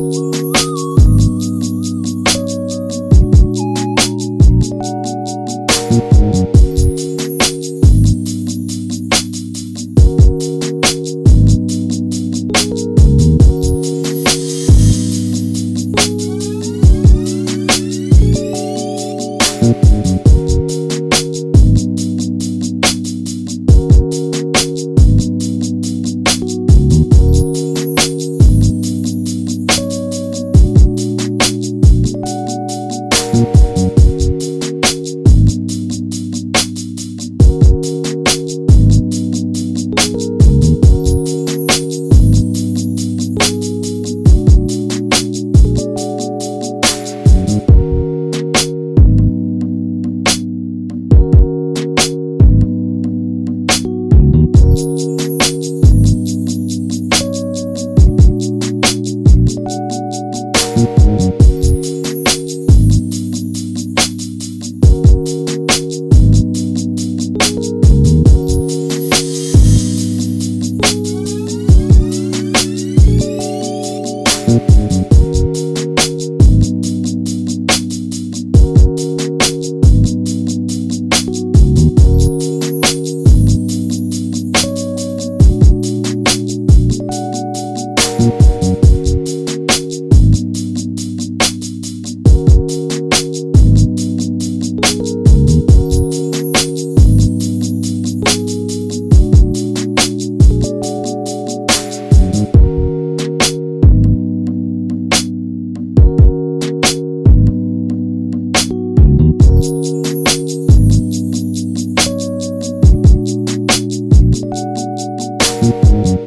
you